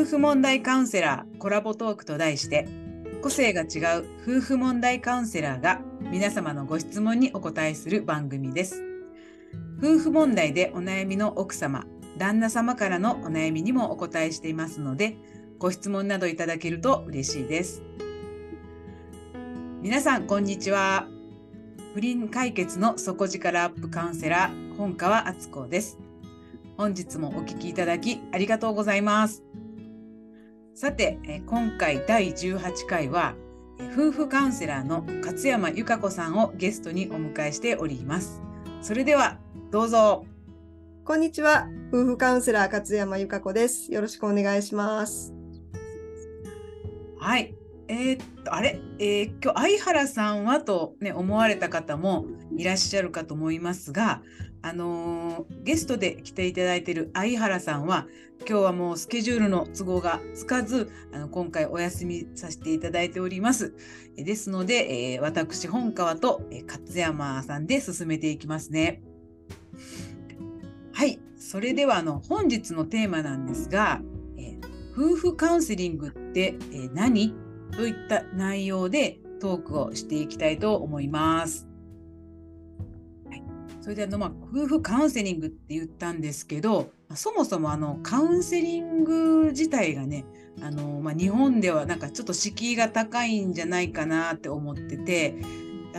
夫婦問題カウンセラーコラボトークと題して個性が違う夫婦問題カウンセラーが皆様のご質問にお答えする番組です。夫婦問題でお悩みの奥様旦那様からのお悩みにもお答えしていますのでご質問などいただけると嬉しいです。皆さんこんにちは。不倫解決の底力アップカウンセラー本川敦子です。本日もお聞きいただきありがとうございます。さて今回第18回は夫婦カウンセラーの勝山由香子さんをゲストにお迎えしております。それではどうぞ。こんにちは。夫婦カウンセラー勝山由香子です。よろしくお願いします。はいえー、っとあれ、えー、今日相原さんはと、ね、思われた方もいらっしゃるかと思いますが、あのー、ゲストで来ていただいている相原さんは今日はもうスケジュールの都合がつかずあの今回お休みさせていただいております。ですので、えー、私本川と、え勝山さんで進めていきますね。はい、それではあの本日のテーマなんですが、え夫婦カウンセリングって、え何？といった内容でトークをしていきたいと思います。はい、それであの、まあ、夫婦カウンセリングって言ったんですけど、そもそもあのカウンセリング自体がねあの、まあ、日本ではなんかちょっと敷居が高いんじゃないかなって思ってて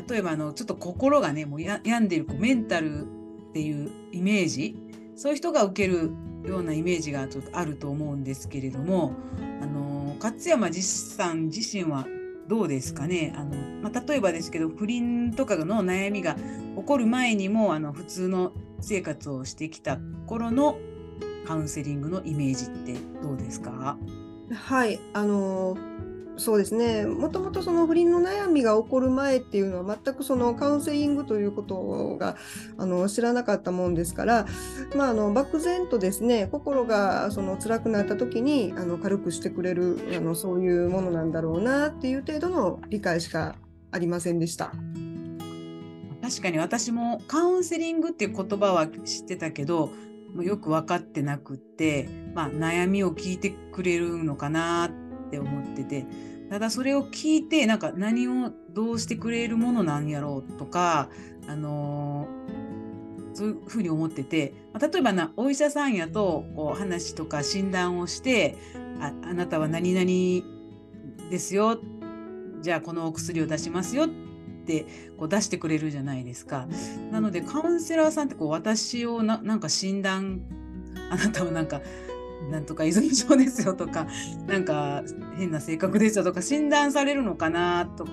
例えばあのちょっと心がねもう病んでるこうメンタルっていうイメージそういう人が受けるようなイメージがちょっとあると思うんですけれどもあの勝山実さん自身はどうですかね？あの、まあ、例えばですけど不倫とかの悩みが起こる前にもあの普通の生活をしてきた頃のカウンセリングのイメージってどうですか？はいあのそうですねもともとその不倫の悩みが起こる前っていうのは全くそのカウンセリングということがあの知らなかったもんですから、まあ、あの漠然とですね心がその辛くなった時にあの軽くしてくれるあのそういうものなんだろうなっていう程度の理解しかありませんでした。確かに私もカウンセリングっていう言葉は知ってたけどよく分かってなくって、まあ、悩みを聞いてくれるのかなってって思っててただそれを聞いてなんか何をどうしてくれるものなんやろうとか、あのー、そういうふうに思ってて、まあ、例えばなお医者さんやとこう話とか診断をしてああなたは何々ですよじゃあこのお薬を出しますよってこう出してくれるじゃないですか。なのでカウンセラーさんってこう私をななんか診断あなたはなんかなんとか依存症ですよとかなんか変な性格ですよとか診断されるのかなとっ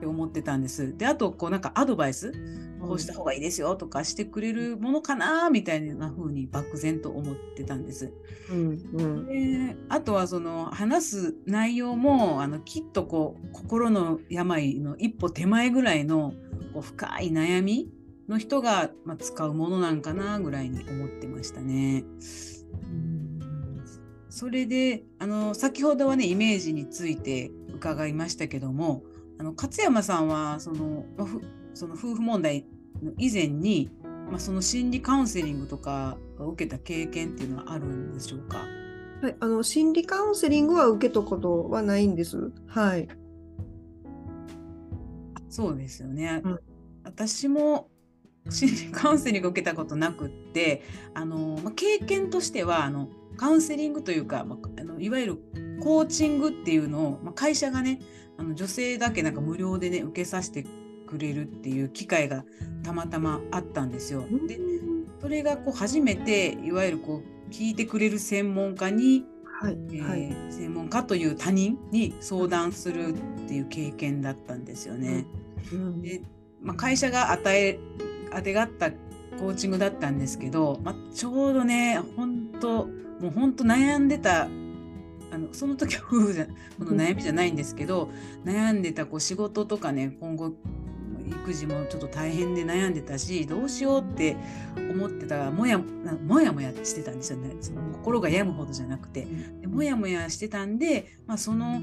て思ってたんです。であとこうなんかアドバイスこうした方がいいですよとかしてくれるものかなみたいな風に漠然と思ってたんです。うんうん、であとはその話す内容もあのきっとこう心の病の一歩手前ぐらいのこう深い悩みの人が、まあ、使うものなんかなぐらいに思ってましたね。それであの先ほどはねイメージについて伺いましたけどもあの勝山さんはその,、まあ、その夫婦問題の以前に、まあ、その心理カウンセリングとかを受けた経験っていうのはあるんでしょうか？はい、あの心理カウンセリングは受けたことはないんです。はい。そうですよね。うん、私も心理カウンセリング受けたことなくってあの、まあ、経験としてはあのカウンセリングというか、まあ、あのいわゆるコーチングっていうのを、まあ、会社がねあの女性だけなんか無料でね受けさせてくれるっていう機会がたまたまあったんですよ。でそれがこう初めていわゆるこう聞いてくれる専門家に、はいえー、専門家という他人に相談するっていう経験だったんですよね。うん、でまあ、会社が与えあてがったコーチングだったんですけど、まあ、ちょうどね本当もう本当悩んでたあのその時は夫婦じゃこの悩みじゃないんですけど、悩んでたこう仕事とかね今後育児もちょっと大変で悩んでたしどうしようって思ってたらもやもやもやしてたんですよね。その心が病むほどじゃなくて。でもやもやしてたんで、まあ、その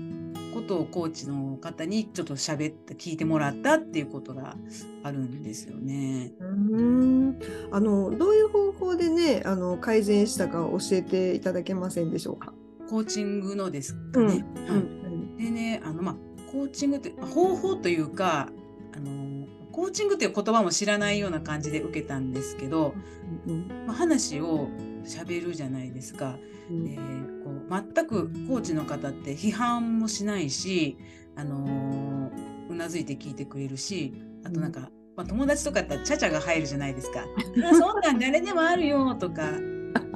ことをコーチの方にちょっと喋って聞いてもらったっていうことがあるんですよね。うん。あのどういう方法でねあの改善したか教えていただけませんでしょうか？コーチングのですかうん。ね。うはい。んでねあの、まあ、コーチングってまあ方法というかあのコーチングっていう言葉も知らないような感じで受けたんですけど、うんまあ、話をしゃべるじゃないですか。うんえーこう全くコーチの方って批判もしないし、あのーうなずいて聞いてくれるしあとなんか、まあ、友達とかだったらちゃちゃが入るじゃないですか。あそんなん誰でもあるよとか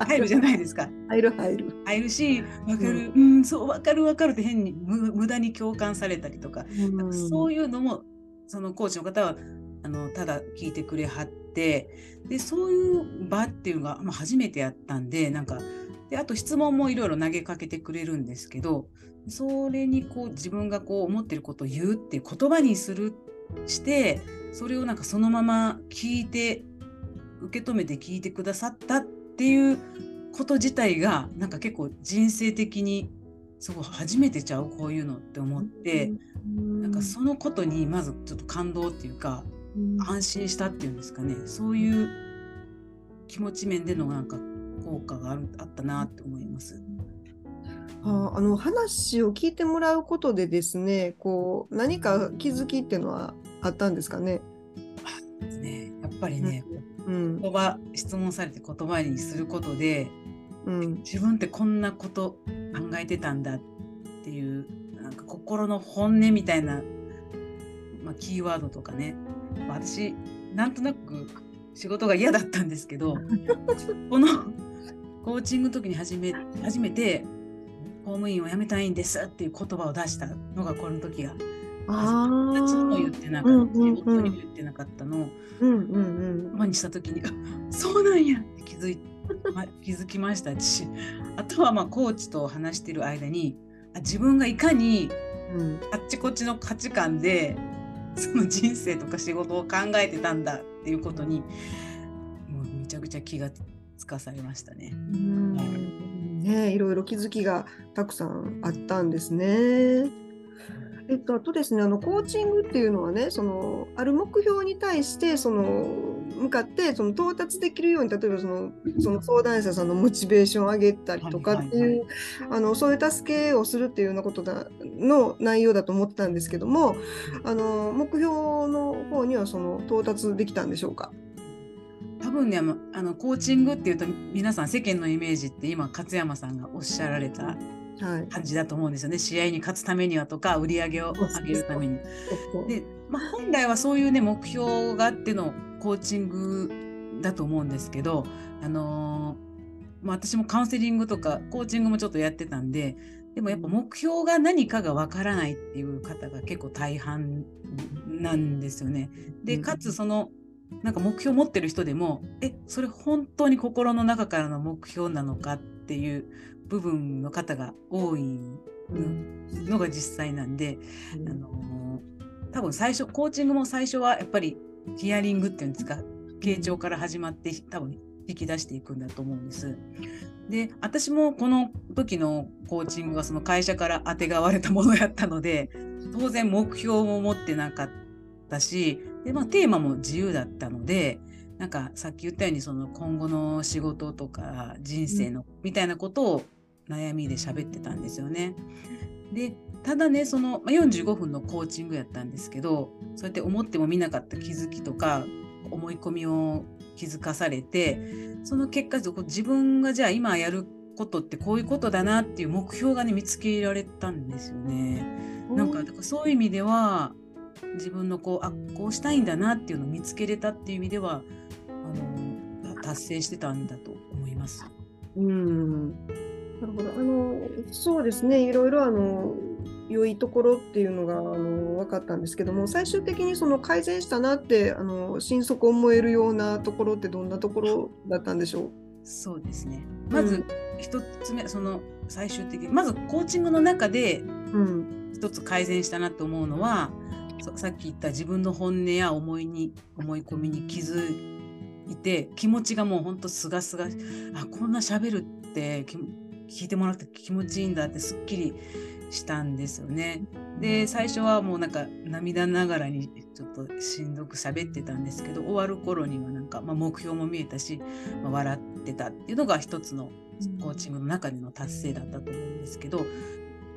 入るじゃないですか。入る入る。入るし分かる、うん、そう分かる分かるって変に無無駄に共感されたりとか、そういうのもそのコーチの方はあのただ聞いてくれはってでそういう場っていうのが、まあ、初めてやったんでなんかであと質問もいろいろ投げかけてくれるんですけどそれにこう自分がこう思ってることを言うってう言葉にするしてそれをなんかそのまま聞いて受け止めて聞いてくださったっていうこと自体がなんか結構人生的にすごい初めてちゃう？こういうのって思って。なんかそのことにまずちょっと感動っていうか安心したっていうんですかね。そういう気持ち面でのなんか効果があるあったなって思います。ああの話を聞いてもらうことでですねこう何か気づきっていうのはあったんですかね？ですね。やっぱりね、うん。言葉質問されて言葉にすることでうん。自分ってこんなこと考えてたんだっていうなんか心の本音みたいな、まあ、キーワードとかね。まあ私なんとなく仕事が嫌だったんですけど このコーチングの時に初め初めて公務員を辞めたいんですっていう言葉を出したのがこの時があ友達にも言ってなかったし、うんうんうん。夫にも言ってなかったの。をうんうん。マにした時にあ そうなんやって気づいま 気づきましたしあとはまあコーチと話してる間にあ自分がいかにうんあっちこっちの価値観でその人生とか仕事を考えてたんだっていうことにもうめちゃくちゃ気がつかされましたね。うんねいろいろ気づきがたくさんあったんですね。えっと、あとですねあのコーチングっていうのはねそのある目標に対してその向かってその到達できるように例えばそのその相談者さんのモチベーションを上げたりとかっていう、あのそういう助けをするっていうようなことだの内容だと思ってたんですけどもあの目標の方にはその到達できたんでしょうか？多分ねあのコーチングっていうと皆さん世間のイメージって今勝山さんがおっしゃられたはい。感じだと思うんですよね。試合に勝つためにはとか売り上げを上げるために。で、まあ、本来はそういうね目標があってのコーチングだと思うんですけど、あのーまあ、私もカウンセリングとかコーチングもちょっとやってたんででもやっぱ目標が何かがわからないっていう方が結構大半なんですよね。でかつそのなんか目標持ってる人でもえそれ本当に心の中からの目標なのかっていう部分の方が多いうんのが実際なんで。うんあのー多分最初コーチングも最初はやっぱりヒアリングっていうんですか傾聴から始まって多分引き出していくんだと思うんです。で私もこの時のコーチングはその会社からあてがわれたものやったので当然目標も持ってなかったしで、まあ、テーマも自由だったのでなんかさっき言ったようにその今後の仕事とか人生のみたいなことを悩みで喋ってたんですよね。でただねその、まあ、45分のコーチングやったんですけどそうやって思ってもみなかった気づきとか思い込みを気づかされてその結果自分がじゃあ今やることってこういうことだなっていう目標がね見つけられたんですよね。なんかだからそういう意味では自分のこうあこうしたいんだなっていうのを見つけれたっていう意味ではあの達成してたんだと思います。うんなるほど。あの、そうですね。いろいろあの、良いところっていうのがあの分かったんですけども、最終的にその改善したなって、あの、心底思えるようなところってどんなところだったんでしょそうですね。まず一つ目、その最終的にまずコーチングの中でう。うん。一つ改善したなと思うのはそさっき言った自分の本音や思いに思い込みに気づいて気持ちがもうほんとすがすがあこんな喋るってき聞いてもらって気持ちいいんだってすっきりしたんですよね。で最初はもうなんか涙ながらにちょっとしんどく喋ってたんですけど終わる頃にはなんか、まあ、目標も見えたし、まあ、笑っってたっていうのが一つのコーチングの中での達成だったと思うんですけど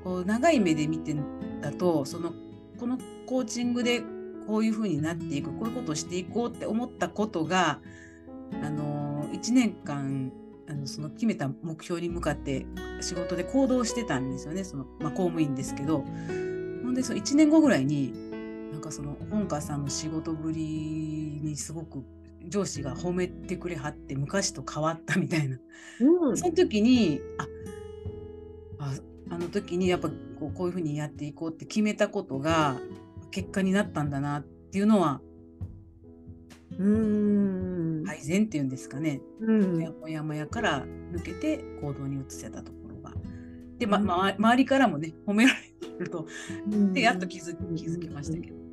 こう長い目で見てだとそのこのコーチングでこういうふうになっていくこういうことをしていこうって思ったことがあの1年間あのその決めた目標に向かって仕事で行動してたんですよね。その、まあ、公務員ですけど。ほんでその1年後ぐらいになんかその本川さんの仕事ぶりにすごく上司が褒めてくれはって昔と変わったみたいな、うん、その時にあああの時にやっぱこうこういうふうにやっていこうって決めたことが結果になったんだなっていうのはうん。改善っていうんですかね、うん、もやもやから抜けて行動に移せたところが。で、ま、ま、周りからもね褒められると、でやっと気づ気づきましたけど。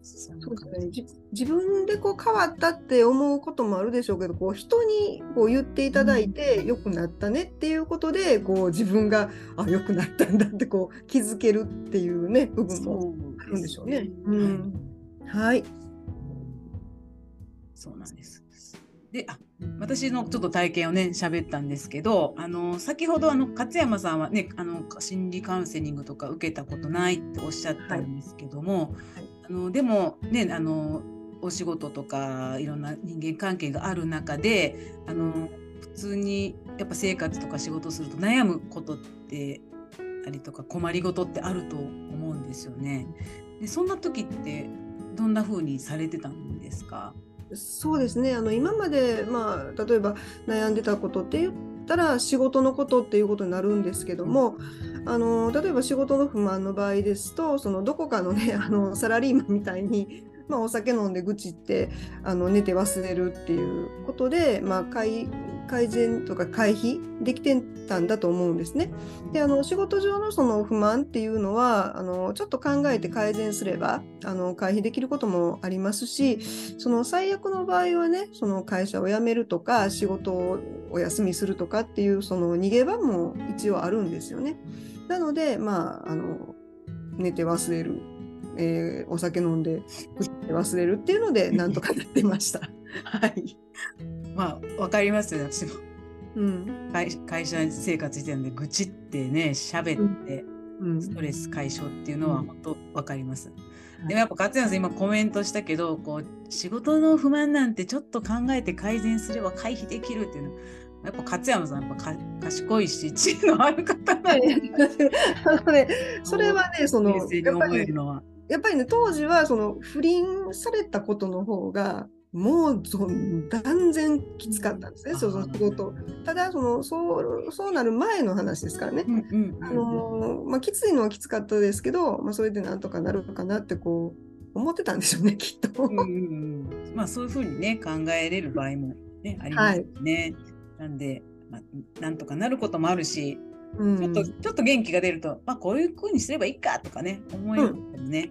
そうですね、自分でこう変わったって思うこともあるでしょうけどこう人にこう言っていただいて良くなったねっていうことでこう自分があ良くなったんだってこう気づけるっていうね部分もあるんでしょうね。ううん、はいそうなんです。であ私のちょっと体験をね喋ったんですけどあの先ほどあの勝山さんはねあの心理カウンセリングとか受けたことないっておっしゃったんですけども、はい、あのでもねあのお仕事とかいろんな人間関係がある中であの普通にやっぱ生活とか仕事すると悩むことってありとか困りごとってあると思うんですよね。でそんな時ってどんな風にされてたんですか？そうですね。あの今まで、まあ、例えば悩んでたことって言ったら仕事のことっていうことになるんですけども、あの例えば仕事の不満の場合ですとそのどこかのねあのサラリーマンみたいに、まあ、お酒飲んで愚痴ってあの寝て忘れるっていうことで、まあ、改改善とか回避できてたんだと思うんですね。であの仕事上のその不満っていうのはあのちょっと考えて改善すればあの回避できることもありますしその最悪の場合はねその会社を辞めるとか仕事をお休みするとかっていうその逃げ場も一応あるんですよね。なのでまああの寝て忘れるえー、お酒飲んで忘れるっていうのでなんとかなってました。はい。まあ分かりますよ私も。うん、会会社生活してるんで愚痴ってね喋ってストレス解消っていうのは本当分かります。うん、でもやっぱ勝山さん今コメントしたけどこう仕事の不満なんてちょっと考えて改善すれば回避できるっていうの。やっぱ勝山さんやっぱ賢いし知恵のある方なんで、あのね、それはね そのやっぱりやっぱりね当時はその不倫されたことの方がもう断然きつかったんですね、その仕事。ただそのそうそうなる前の話ですからね。あのまあ、きついのはきつかったですけど、まあ、それでなんとかなるかなってこう思ってたんでしょうね きっと。うんうん、まあそういうふうにね考えれる場合も、ね、ありますね。はい、なんで、まあ、なんとかなることもあるし、うん、ちょっとちょっと元気が出ると、まあ、こういうふうにすればいいかとかね思えるのね、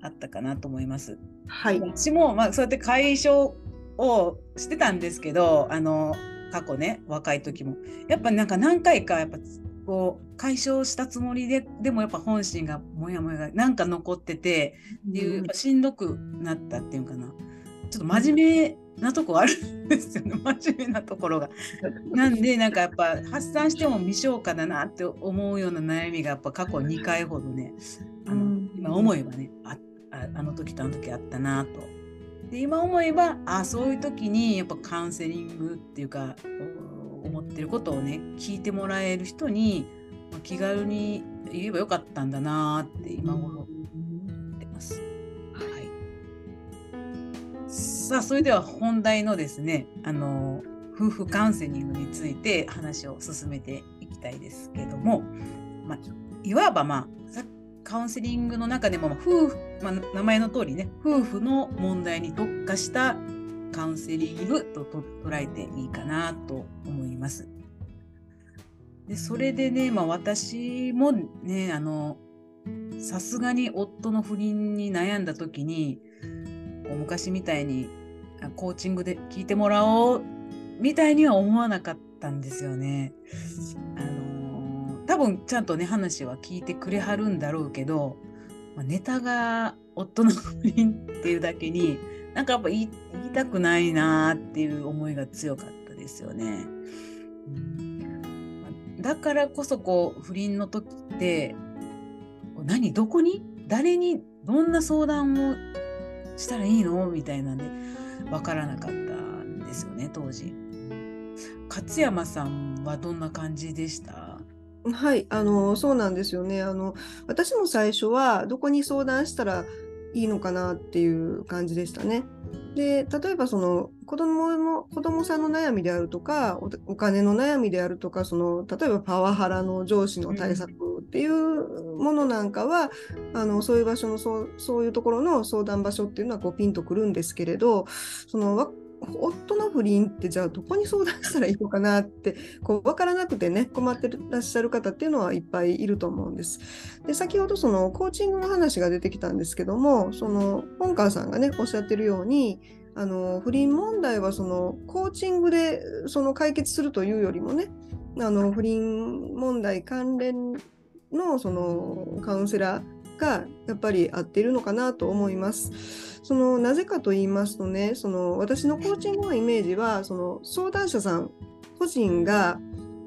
うん、あったかなと思います。はい、私も、まあ、そうやって解消をしてたんですけどあの過去ね若い時も。やっぱなんか何回かやっぱこう解消したつもりででもやっぱ本心がモヤモヤがなんか残っててっていう、しんどくなったっていうかな。ちょっと真面目なとこあるんですよね 真面目なところが。なんでなんかやっぱ発散しても未消化だなって思うような悩みがやっぱ過去2回ほどねあの、今思えばねああの時とあの時あったなと。で今思えばあそういう時にやっぱカウンセリングっていうか思ってることをね聞いてもらえる人に気軽に言えばよかったんだなって今頃思ってます。さあそれでは本題のですねあの夫婦カウンセリングについて話を進めていきたいですけども、まあ、いわばまあカウンセリングの中でも夫婦、まあ、名前の通りね夫婦の問題に特化したカウンセリングと捉えていいかなと思います。でそれでね、まあ、私もねあのさすがに夫の不倫に悩んだ時に昔みたいにコーチングで聞いてもらおうみたいには思わなかったんですよね。あの多分ちゃんとね話は聞いてくれはるんだろうけど、まあ、ネタが夫の不倫っていうだけになんかやっぱ言いたくないなっていう思いが強かったですよね。だからこそこう不倫の時って何どこに？誰に？どんな相談をしたらいいの？みたいなんで分からなかったんですよね当時。勝山さんはどんな感じでした？はい、あのそうなんですよねあの。私も最初はどこに相談したらいいのかなっていう感じでしたね。で例えばその子供の子供さんの悩みであるとかお金の悩みであるとかその例えばパワハラの上司の対策っていうものなんかは、うん、あのそういう場所のそうそういうところの相談場所っていうのはこうピンとくるんですけれどその夫の不倫ってじゃあどこに相談したらいいのかなって こう分からなくてね困ってらっしゃる方っていうのはいっぱいいると思うんです。で先ほどそのコーチングの話が出てきたんですけどもその本川さんがねおっしゃってるようにあの不倫問題はそのコーチングでその解決するというよりもねあの不倫問題関連のそのカウンセラーがやっぱり合っているのかなと思います。そのなぜかと言いますとねその私のコーチングのイメージはその相談者さん個人が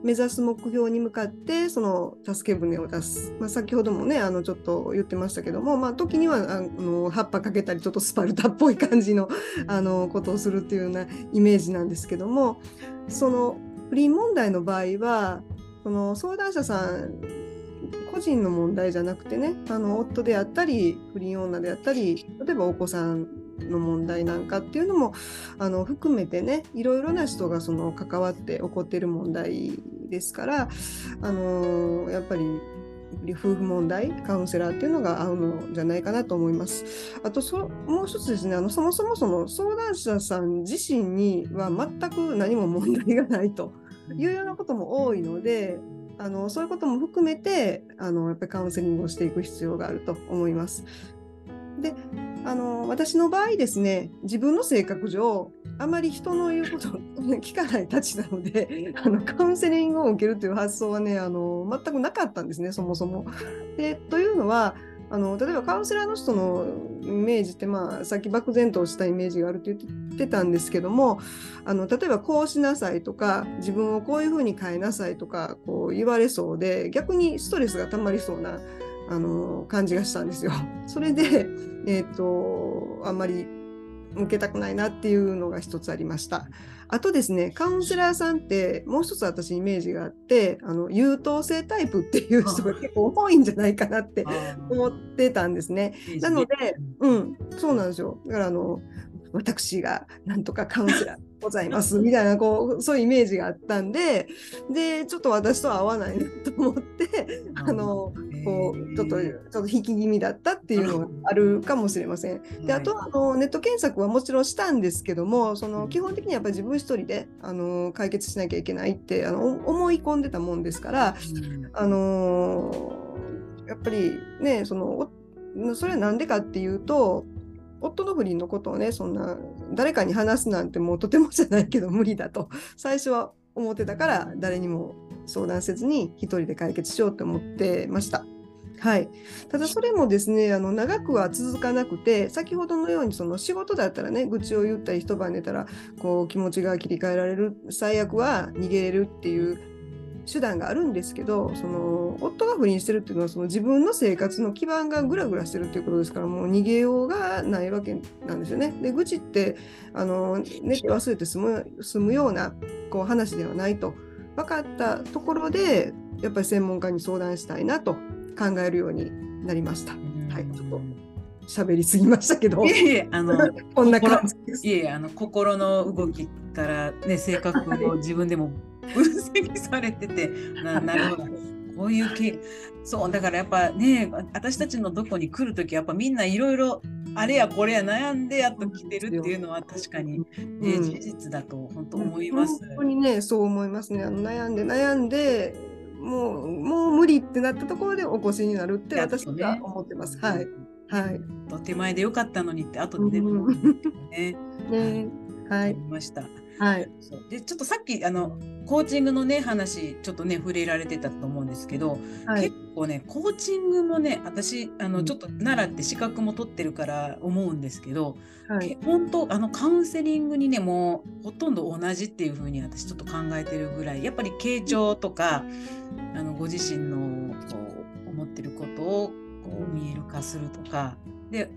目指す目標に向かってその助け舟を出す、まあ、先ほどもねあのちょっと言ってましたけども、まあ、時にはあの葉っぱかけたりちょっとスパルタっぽい感じのあのことをするっていうようなイメージなんですけどもその不倫問題の場合はその相談者さん個人の問題じゃなくてねあの夫であったり不倫女であったり例えばお子さんの問題なんかっていうのもあの含めてねいろいろな人がその関わって起こってる問題ですからあのやっぱり夫婦問題カウンセラーっていうのが合うのじゃないかなと思います。あとそもう一つですねあのそもそもその相談者さん自身には全く何も問題がないというようなことも多いのであのそういうことも含めてあのやっぱりカウンセリングをしていく必要があると思います。であの私の場合ですね自分の性格上あまり人の言うことを 聞かないたちなのであのカウンセリングを受けるという発想はねあの全くなかったんですねそもそも。でというのはあの例えばカウンセラーの人のイメージって、まあ、さっき漠然としたイメージがあるって言ってたんですけどもあの例えばこうしなさいとか自分をこういうふうに変えなさいとかこう言われそうで逆にストレスがたまりそうなあの感じがしたんですよ。それで、えーとあんまり向けたくないなっていうのが一つありました。あとですね、カウンセラーさんってもう一つ私イメージがあって、あの優等生タイプっていう人が結構多いんじゃないかなって思ってたんですね。なので、うん、そうなんですよ。だからあの私がなんとかカウンセラーございますみたいなこうそういうイメージがあったんででちょっと私とは合わないなと思ってあのこうちょっとちょっと引き気味だったっていうのがあるかもしれません。であとあのネット検索はもちろんしたんですけどもその基本的にやっぱり自分一人であの解決しなきゃいけないってあの思い込んでたもんですから、あのやっぱりねそのそれは何でかっていうと夫の不倫のことをねそんな誰かに話すなんてもうとてもじゃないけど無理だと最初は思ってたから誰にも相談せずに一人で解決しようと思ってました。はい、ただそれもですねあの長くは続かなくて先ほどのようにその仕事だったらね愚痴を言ったり一晩寝たらこう気持ちが切り替えられる最悪は逃げれるっていう手段があるんですけどその夫が不倫してるっていうのはその自分の生活の基盤がぐらぐらしてるっていうことですからもう逃げようがないわけなんですよね。で愚痴ってあの寝て忘れて済む済むようなこう話ではないと分かったところでやっぱり専門家に相談したいなと考えるようになりました。はい、ちょっと喋りすぎましたけど、いえいえあの こんな感じです。いえあの心の動きからね性格を自分でも分析されててななるほど。こういう系。そうだからやっぱね私たちのどこに来る時やっぱみんないろいろあれやこれや悩んでやっと来てるっていうのは確かに、ね、うん、事実だと本当思います。本当にねそう思いますね。あの悩んで悩んでもうもう無理ってなったところでお越しになるって私は思ってます。ね、はい。はい。と手前でよかったのにって後で出るね。ね、はい。ました。はい。でちょっとさっきあのコーチングのね話ちょっとね触れられてたと思うんですけど、はい。結構ねコーチングもね私あうん。のちょっと習って資格も取ってるから思うんですけど、はい。け本当あのカウンセリングにねもうほとんど同じっていう風に私ちょっと考えてるぐらいやっぱり傾聴とかあのご自身のこう思ってることをこう見える化するとかで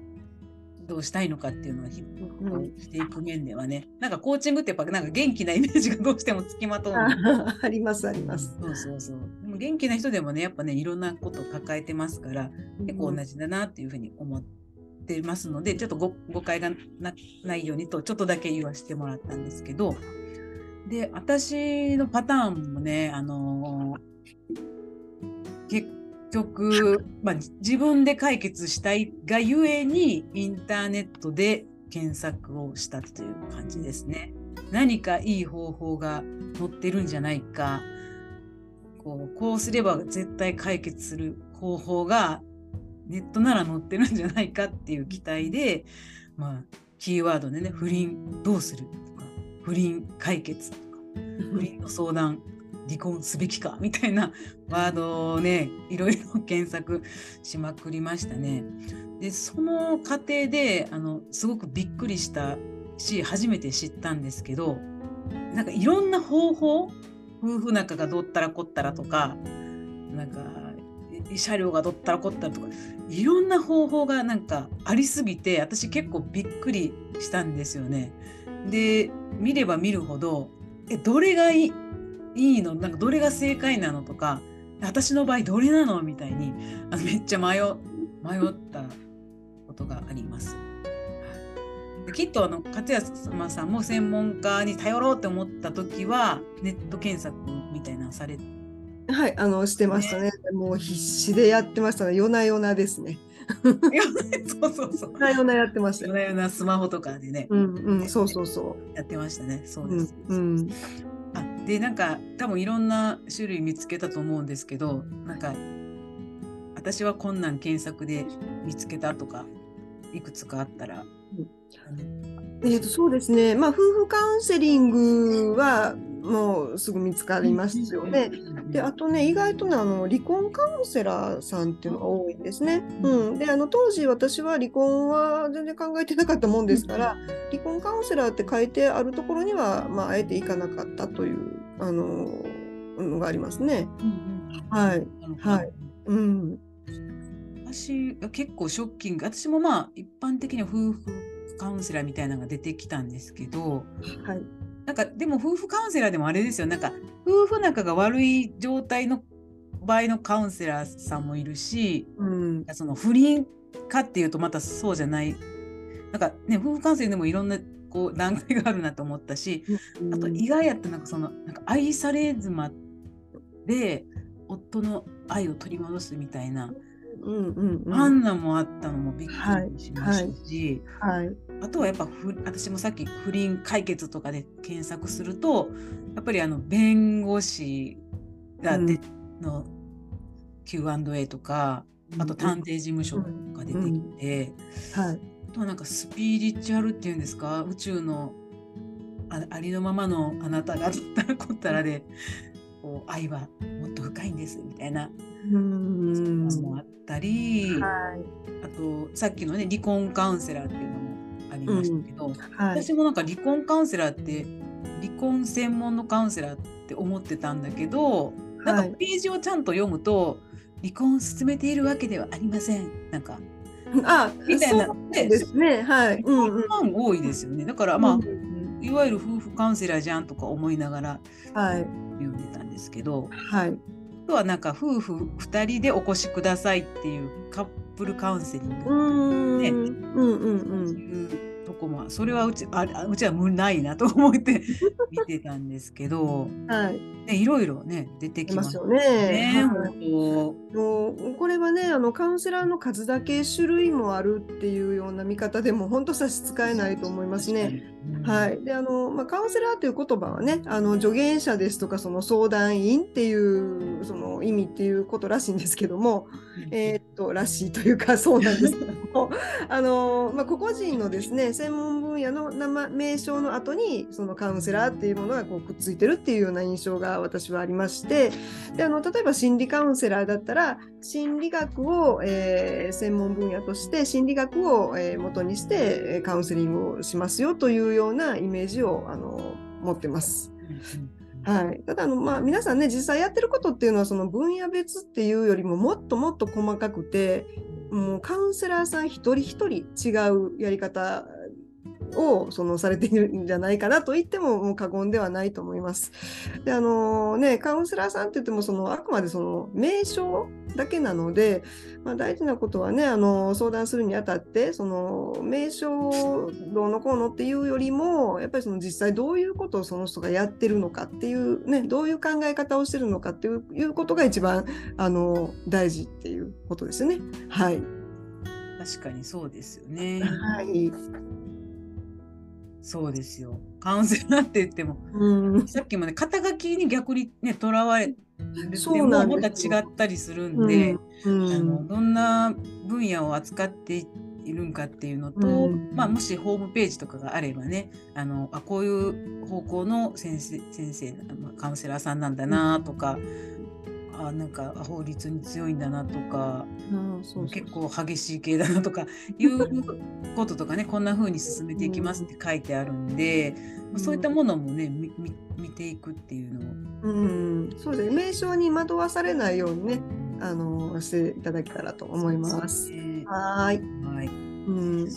どうしたいのかっていうのをひうん。していく面ではね。なんかコーチングってやっぱなんか元気なイメージがどうしてもつきまとうあありますあります。そうそうそう。でも元気な人でもねやっぱねいろんなことを抱えてますから結構同じだなっていうふうに思ってますので、ちょっとご誤解がなないようにとちょっとだけ言わせてもらったんですけど。で私のパターンもねあのー結局、まあ、じ自分で解決したいがゆえにインターネットで検索をしたという感じですね。何かいい方法が載ってるんじゃないかこうこうすれば絶対解決する方法がネットなら載ってるんじゃないかっていう期待で、まあ、キーワードでね不倫どうするとか不倫解決とか不倫の相談離婚すべきかみたいなワードをねいろいろ検索しまくりましたね。でその過程であのすごくびっくりしたし初めて知ったんですけどなんかいろんな方法夫婦仲がどったらこったらとかなんかい車両がどったらこったらとかいろんな方法がなんかありすぎて私結構びっくりしたんですよね。で見れば見るほどえどれがい？いいいの？なんかどれが正解なの？とか私の場合どれなの？みたいにあのめっちゃ迷迷ったことがあります。できっとあの勝谷様さんも専門家に頼ろうって思った時はネット検索みたいなのされてはい、あのしてましたね。もう必死でやってましたね。夜な夜なですね。そうそうそう夜な夜なやってましたな夜なスマホとかでね、うんうん、そうそうそやってましたね。そうう。です。うんうんあでなんか多分いろんな種類見つけたと思うんですけどなんか私はこんなん検索で見つけたとかいくつかあったら、えーとそうですね、まあ、夫婦カウンセリングはもうすぐ見つかりますよね。であとね意外とねあの離婚カウンセラーさんっていうのが多いんですね。うん、であの当時私は離婚は全然考えてなかったもんですから離婚カウンセラーって書いてあるところには、まあ、あえて行かなかったというあののがありますね。はい。はい。うん、私が結構ショッキング。私もまあ一般的には夫婦カウンセラーみたいなのが出てきたんですけどはい。なんかでも夫婦カウンセラーでもあれですよ。なんか夫婦仲が悪い状態の場合のカウンセラーさんもいるしうん。その不倫かっていうとまたそうじゃない。なんかね夫婦カウンセリングでもいろんなこう段階があるなと思ったしあと意外やったなんかそのなんか愛され妻で夫の愛を取り戻すみたいな、うんうんうん。あんなんもあったのもびっくりしましたし、はい。あとはやっぱふ私もさっき不倫解決とかで検索するとやっぱりあの弁護士がで、の Q&A とかあと探偵事務所が出てきて、はい。あとはなんかスピリチュアルっていうんですか？宇宙のあありのままのあなたがどったらこったらでこう愛はもっと深いんですみたいな。うん。のもあったり、はい。あとさっきのね離婚カウンセラーっていうのもありましたけど、はい。私もなんか離婚カウンセラーって離婚専門のカウンセラーって思ってたんだけどなんかはいページをちゃんと読むと、離婚を進めているわけではありません。なんかあみたいな。そうですね。はい。離うんうん。婚ファン多いですよね。だからまあ、うんいわゆる夫婦カウンセラーじゃんとか思いながらはい。読んでたんですけどはい。あとはなんか夫婦2人でお越しくださいっていうカップルカウンセリンうグねん。うんうんうんこもそれはうちああうちは無ないなと思って 見てたんですけど、はいね、いろいろね出ていきますすよねね。はい本もうこれはねあのカウンセラーの数だけ種類もあるっていうような見方でも本当差し支えないと思いますね。。はい。であのまあ、カウンセラーという言葉はねあの助言者ですとかその相談員っていうその意味っていうことらしいんですけども、えー、っとらしいというか そうなんですけどもあの、まあ、個々人のですね専門分野の名前名称の後にそのカウンセラーっていうものがこうくっついてるっていうような印象が私はありましてであの例えば心理カウンセラーだったら心理学を、えー、専門分野として心理学を、えー、元にしてカウンセリングをしますよというようなイメージをあの持ってます。はい、ただあの、まあ、皆さんね実際やってることっていうのはその分野別っていうよりももっともっと細かくてもうカウンセラーさん一人一人違うやり方をそのされているんじゃないかなと言ってももう過言ではないと思います。であのねカウンセラーさんって言ってもそのあくまでその名称だけなので、まあ、大事なことはねあの相談するにあたってその名称どうのこうのっていうよりもやっぱりその実際どういうことをその人がやってるのかっていうねどういう考え方をしてるのかっていうことが一番あの大事っていうことですね。はい。確かにそうですよね。はい。そうですよ。カウンセラーって言っても、うん、さっきもね、肩書きに逆にね、とらわれてもまた違ったりするんで、うんうん、あのどんな分野を扱っているんかっていうのと、まあ、もしホームページとかがあればね、あのあこういう方向の先生、先生カウンセラーさんなんだなとか、あなんか法律に強いんだなとか結構激しい系だなとか いうこととかねこんな風に進めていきますって書いてあるんで、うん、そういったものもね見ていくっていうのを。うん、そうですね。名称に惑わされないようにねあのしていただけたらと思います。ね、はい。はい、うん。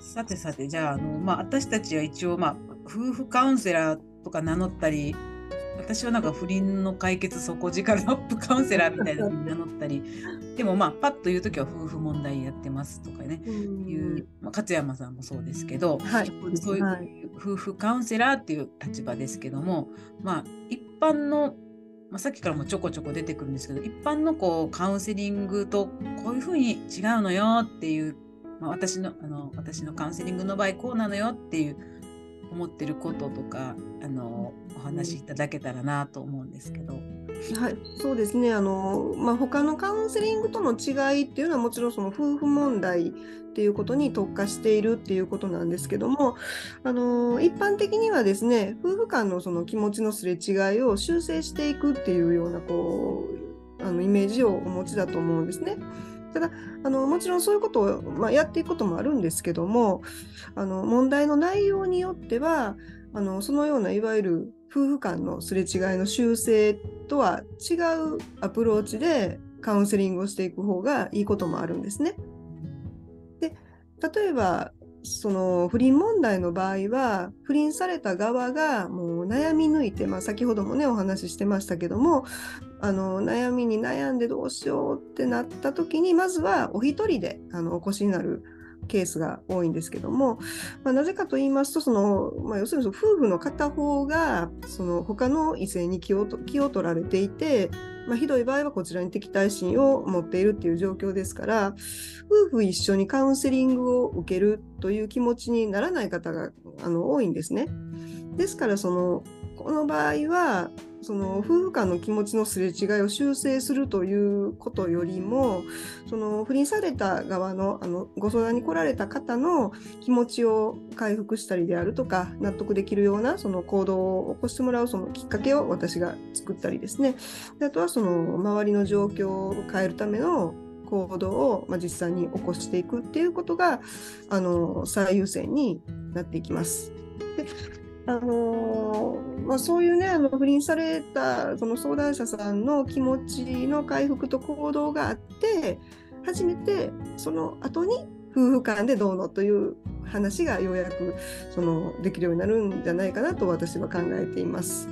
さてさてじゃああの、まあ、私たちは一応、まあ、夫婦カウンセラーとか名乗ったり私はなんか不倫の解決底力アップカウンセラーみたいなのに名乗ったりでもまあパッと言う時は夫婦問題やってますとかねいう、まあ、勝山さんもそうですけど、はい、そういう夫婦カウンセラーっていう立場ですけどもまあ一般のまあ、さっきからもちょこちょこ出てくるんですけど一般のこうカウンセリングとこういうふうに違うのよっていう、まあ、私のあの私のカウンセリングの場合こうなのよっていう思ってることとかあのお話しいただけたらなと思うんですけど。はい、そうですねあの、まあ、他のカウンセリングとの違いっていうのはもちろんその夫婦問題っていうことに特化しているっていうことなんですけどもあの一般的にはですね夫婦間のその気持ちのすれ違いを修正していくっていうようなこうあのイメージをお持ちだと思うんですね。ただあのもちろんそういうことを、まあ、やっていくこともあるんですけどもあの問題の内容によってはあのそのようないわゆる夫婦間のすれ違いの修正とは違うアプローチでカウンセリングをしていく方がいいこともあるんですね。で例えばその不倫問題の場合は不倫された側がもう悩み抜いて、まあ、先ほどもねお話ししてましたけどもあの悩みに悩んでどうしようってなった時にまずはお一人であのお越しになるケースが多いんですけども、まあ、なぜかと言いますとその、まあ、要するに夫婦の片方がその他の異性に気を気を取られていて、まあ、ひどい場合はこちらに敵対心を持っているっていう状況ですから夫婦一緒にカウンセリングを受けるという気持ちにならない方があの多いんですね。ですからそのこの場合はその夫婦間の気持ちのすれ違いを修正するということよりもその不倫された側のあのご相談に来られた方の気持ちを回復したりであるとか納得できるようなその行動を起こしてもらうそのきっかけを私が作ったりですねであとはその周りの状況を変えるための行動を、まあ、実際に起こしていくっていうことがあの最優先になっていきます。であのまあ、そういうねあの不倫されたその相談者さんの気持ちの回復と行動があって初めてその後に夫婦間でどうのという話がようやくそのできるようになるんじゃないかなと私は考えています。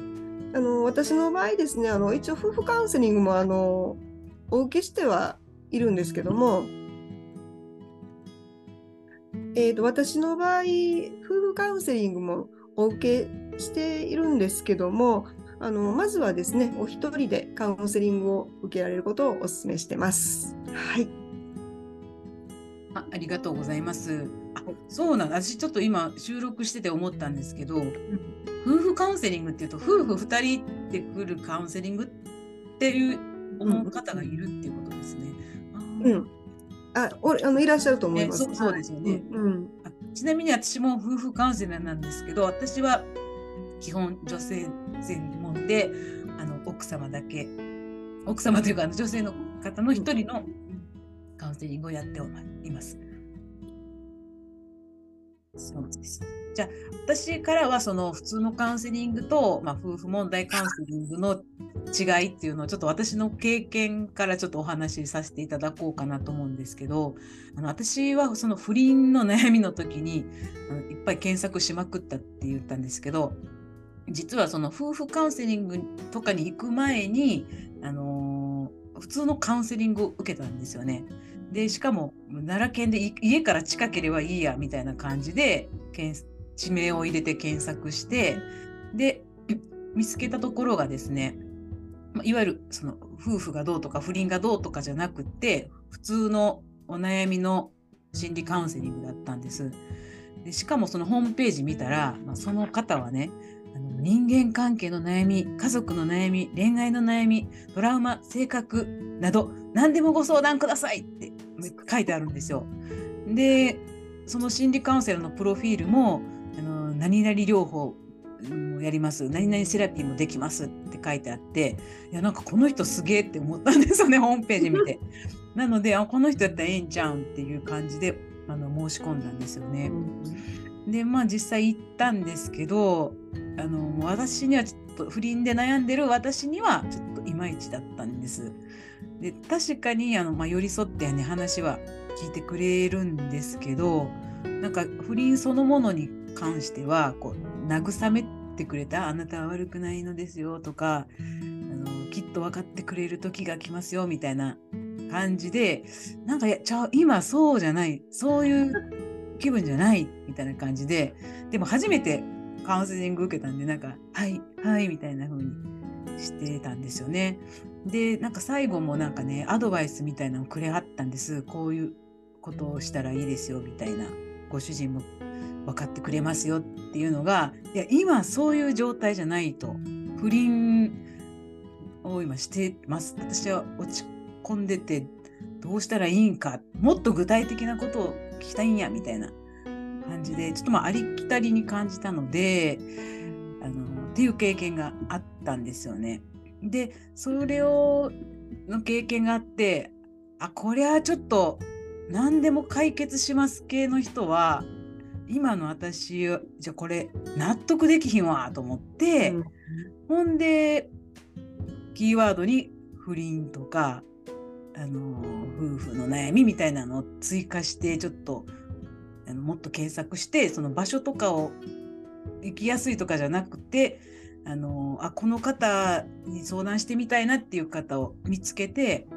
あの私の場合ですねあの一応夫婦カウンセリングもあのお受けしてはいるんですけども、えーと私の場合夫婦カウンセリングもお受けしているんですけども、あのまずはですね、お一人でカウンセリングを受けられることをお勧めしてます。はい。あありがとうございます。あそうなん私ちょっと今収録してて思ったんですけど、夫婦カウンセリングっていうと夫婦2人で来るカウンセリングっていう思う方がいるっていうことですね。うん、あおあのいらっしゃると思います。ね、そうですよね、うん、ちなみに私も夫婦カウンセラーなんですけど私は基本女性専門であの奥様だけ奥様というか女性の方の一人のカウンセリングをやっています。そうですじゃあ私からはその普通のカウンセリングと、まあ、夫婦問題カウンセリングの違いっていうのをちょっと私の経験からちょっとお話しさせていただこうかなと思うんですけどあの私はその不倫の悩みの時にあのいっぱい検索しまくったって言ったんですけど実はその夫婦カウンセリングとかに行く前に、あの、普通のカウンセリングを受けたんですよね。でしかも奈良県で家から近ければいいやみたいな感じで地名を入れて検索してで見つけたところがですねいわゆるその夫婦がどうとか不倫がどうとかじゃなくって普通のお悩みの心理カウンセリングだったんです。でしかもそのホームページ見たら、まあ、その方はねあの人間関係の悩み家族の悩み恋愛の悩みトラウマ性格など何でもご相談くださいって書いてあるんですよ。でその心理カウンセラーのプロフィールもあの何々療法もやります何々セラピーもできますって書いてあっていやなんかこの人すげえって思ったんですよね ホームページ見て。なのであこの人やったらええんちゃうんっていう感じであの申し込んだんですよね。でまあ実際行ったんですけどあの私にはちょっと不倫で悩んでる私にはちょっといまいちだったんです。で確かにあの、まあ、寄り添ってね話は聞いてくれるんですけどなんか不倫そのものに関してはこう慰めてくれたあなたは悪くないのですよとかあのきっと分かってくれる時が来ますよみたいな感じでなんかやちゃ今そうじゃないそういう気分じゃないみたいな感じででも初めてカウンセリング受けたんでなんか「はいはい」みたいな風にしてたんですよね。でなんか最後もなんかねアドバイスみたいなのくれはったんです。こういうことをしたらいいですよみたいな。ご主人も分かってくれますよっていうのがいや今そういう状態じゃないと不倫を今してます。私は落ち込んでてどうしたらいいんか。もっと具体的なことを聞きたいんやみたいな感じでちょっとまあありきたりに感じたのであのっていう経験があったんですよね。でそれをの経験があってあこれはちょっと何でも解決します系の人は今の私じゃこれ納得できひんわと思って、うん、ほんでキーワードに不倫とかあの夫婦の悩みみたいなのを追加してちょっとあのもっと検索してその場所とかを行きやすいとかじゃなくてあのあこの方に相談してみたいなっていう方を見つけて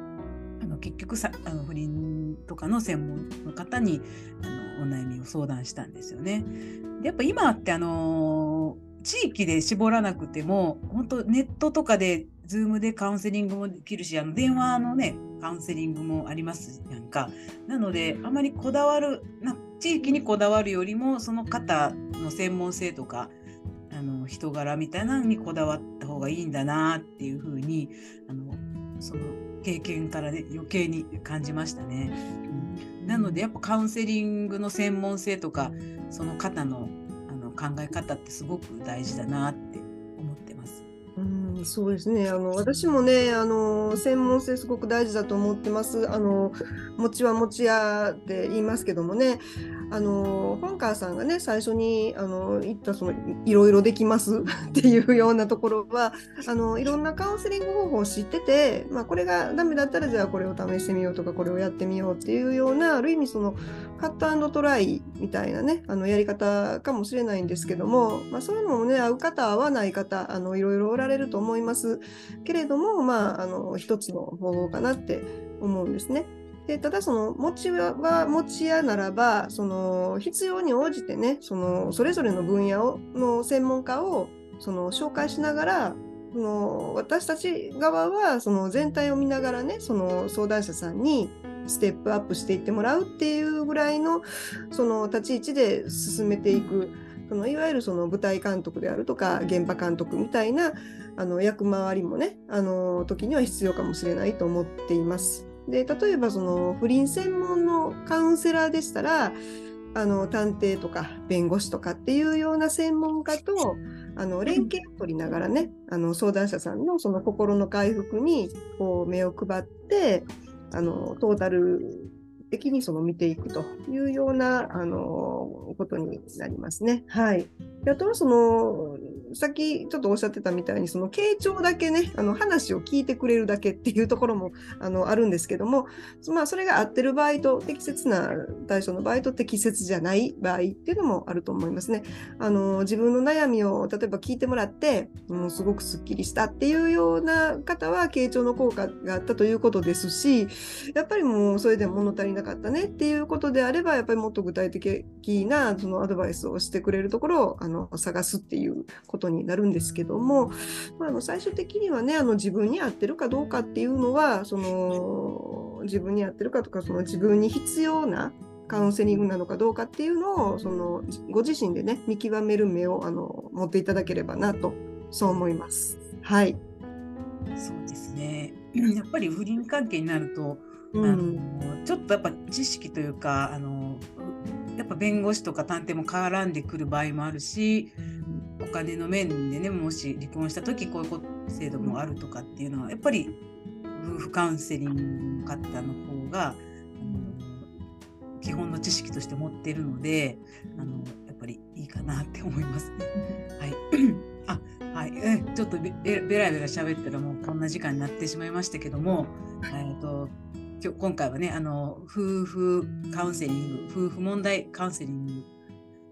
あの結局さあの不倫とかの専門の方にあのお悩みを相談したんですよね。でやっぱ今ってあの地域で絞らなくても本当ネットとかで Zoom でカウンセリングもできるしあの電話のねカウンセリングもありますやんか。なのであまりこだわるな地域にこだわるよりもその方の専門性とかあの人柄みたいなのにこだわった方がいいんだなっていうふうにあのその経験からね余計に感じましたね。うん、なのでやっぱカウンセリングの専門性とかその方の考え方ってすごく大事だなって思ってます。うん、そうですね。あの私もね、あの専門性すごく大事だと思ってます。あの餅は餅屋って言いますけどもね、あの本川さんがね最初にあの言ったそのいろいろできます っていうようなところはあのいろんなカウンセリング方法を知ってて、まあ、これがダメだったらじゃあこれを試してみようとかこれをやってみようっていうようなある意味そのカットトライみたいなねあのやり方かもしれないんですけども、まあ、そういうのもね合う方合わない方あのいろいろおられると思いますけれどもまああの一つの方法かなって思うんですね。でただその持ちは持ち屋ならばその必要に応じてねそのそれぞれの分野をの専門家をその紹介しながらその私たち側はその全体を見ながらねその相談者さんにステップアップしていってもらうっていうぐらいのその立ち位置で進めていく。そのいわゆるその舞台監督であるとか現場監督みたいなあの役回りもねあの時には必要かもしれないと思っています。で例えばその不倫専門のカウンセラーでしたらあの探偵とか弁護士とかっていうような専門家とあの連携を取りながらねあの相談者さんのその心の回復にこう目を配ってあのトータル的にその見ていくというようなあのことになりますね。はい。あとはそのさっきちょっとおっしゃってたみたいにその傾聴だけねあの話を聞いてくれるだけっていうところもあのあるんですけども、まあ、それが合ってる場合と適切な対象の場合と適切じゃない場合っていうのもあると思いますね。あの自分の悩みを例えば聞いてもらってもうすごくすっきりしたっていうような方は傾聴の効果があったということですしやっぱりもうそれでも物足りなかったねっていうことであればやっぱりもっと具体的なそのアドバイスをしてくれるところをあの探すっていうことになるんですけども、まあ、あの最終的にはねあの自分に合ってるかどうかっていうのはその自分に合ってるかとかその自分に必要なカウンセリングなのかどうかっていうのをそのご自身でね見極める目をあの持っていただければなとそう思います。はい。そうですね。やっぱり不倫関係になると、うん、あのちょっとやっぱ知識というかあのやっぱ弁護士とか探偵も絡んでくる場合もあるしお金の面でねもし離婚した時こういう制度もあるとかっていうのはやっぱり夫婦カウンセリングの方の方が基本の知識として持っているのであのやっぱりいいかなって思いますね。はい、あはい、えちょっとべべらべら喋ったらもうこんな時間になってしまいましたけども、えーと今日今回はねあの夫婦カウンセリング夫婦問題カウンセリング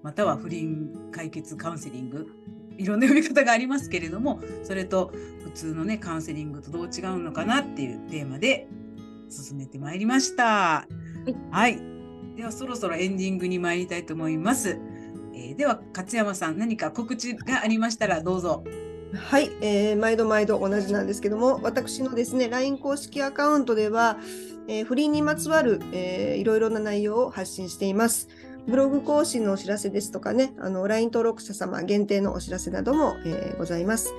または不倫解決カウンセリングいろんな読み方がありますけれどもそれと普通のねカウンセリングとどう違うのかなっていうテーマで進めてまいりました。はい、はい、ではそろそろエンディングに参りたいと思います。えー、では勝山さん何か告知がありましたらどうぞ。はい、えー、毎度毎度同じなんですけども私のですね LINE 公式アカウントではえー、不倫にまつわる、えー、いろいろな内容を発信しています。ブログ更新のお知らせですとかね、あの LINE 登録者様限定のお知らせなども、えー、ございます。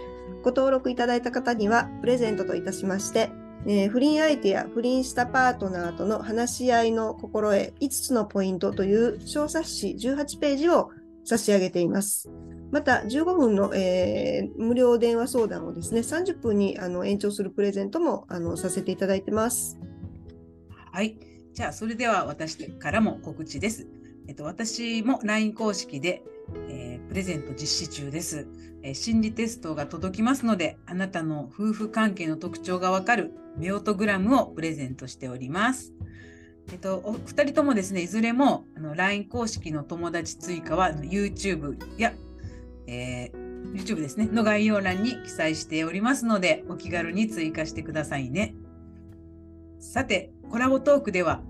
ご登録いただいた方には、プレゼントといたしまして、えー、不倫相手や不倫したパートナーとの話し合いの心得5つのポイントという小冊子18ページを差し上げています。また、15分の、えー、無料電話相談をですね、30分にあの延長するプレゼントもあのさせていただいてます。はい。じゃあ、それでは私からも告知です。えっと、私も LINE 公式で、えー、プレゼント実施中です、えー、心理テストが届きますので、あなたの夫婦関係の特徴がわかるメオトグラムをプレゼントしております。えっと、お二人ともですね、いずれもあの LINE 公式の友達追加は YouTube や、えー、YouTube ですね、の概要欄に記載しておりますので、お気軽に追加してくださいね。さて、コラボトークでは、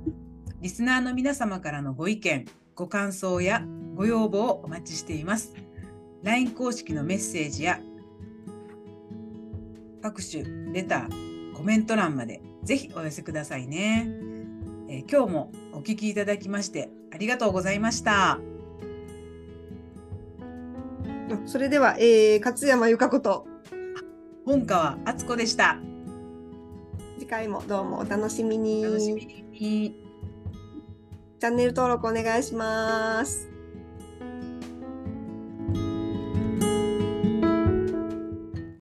リスナーの皆様からのご意見、ご感想やご要望をお待ちしています。LINE 公式のメッセージや各種レター、コメント欄までぜひお寄せくださいね。えー、今日もお聞きいただきましてありがとうございました。それでは、えー、勝山由香子と本川敦子でした。次回もどうもお楽しみに。楽しみに。チャンネル登録お願いします。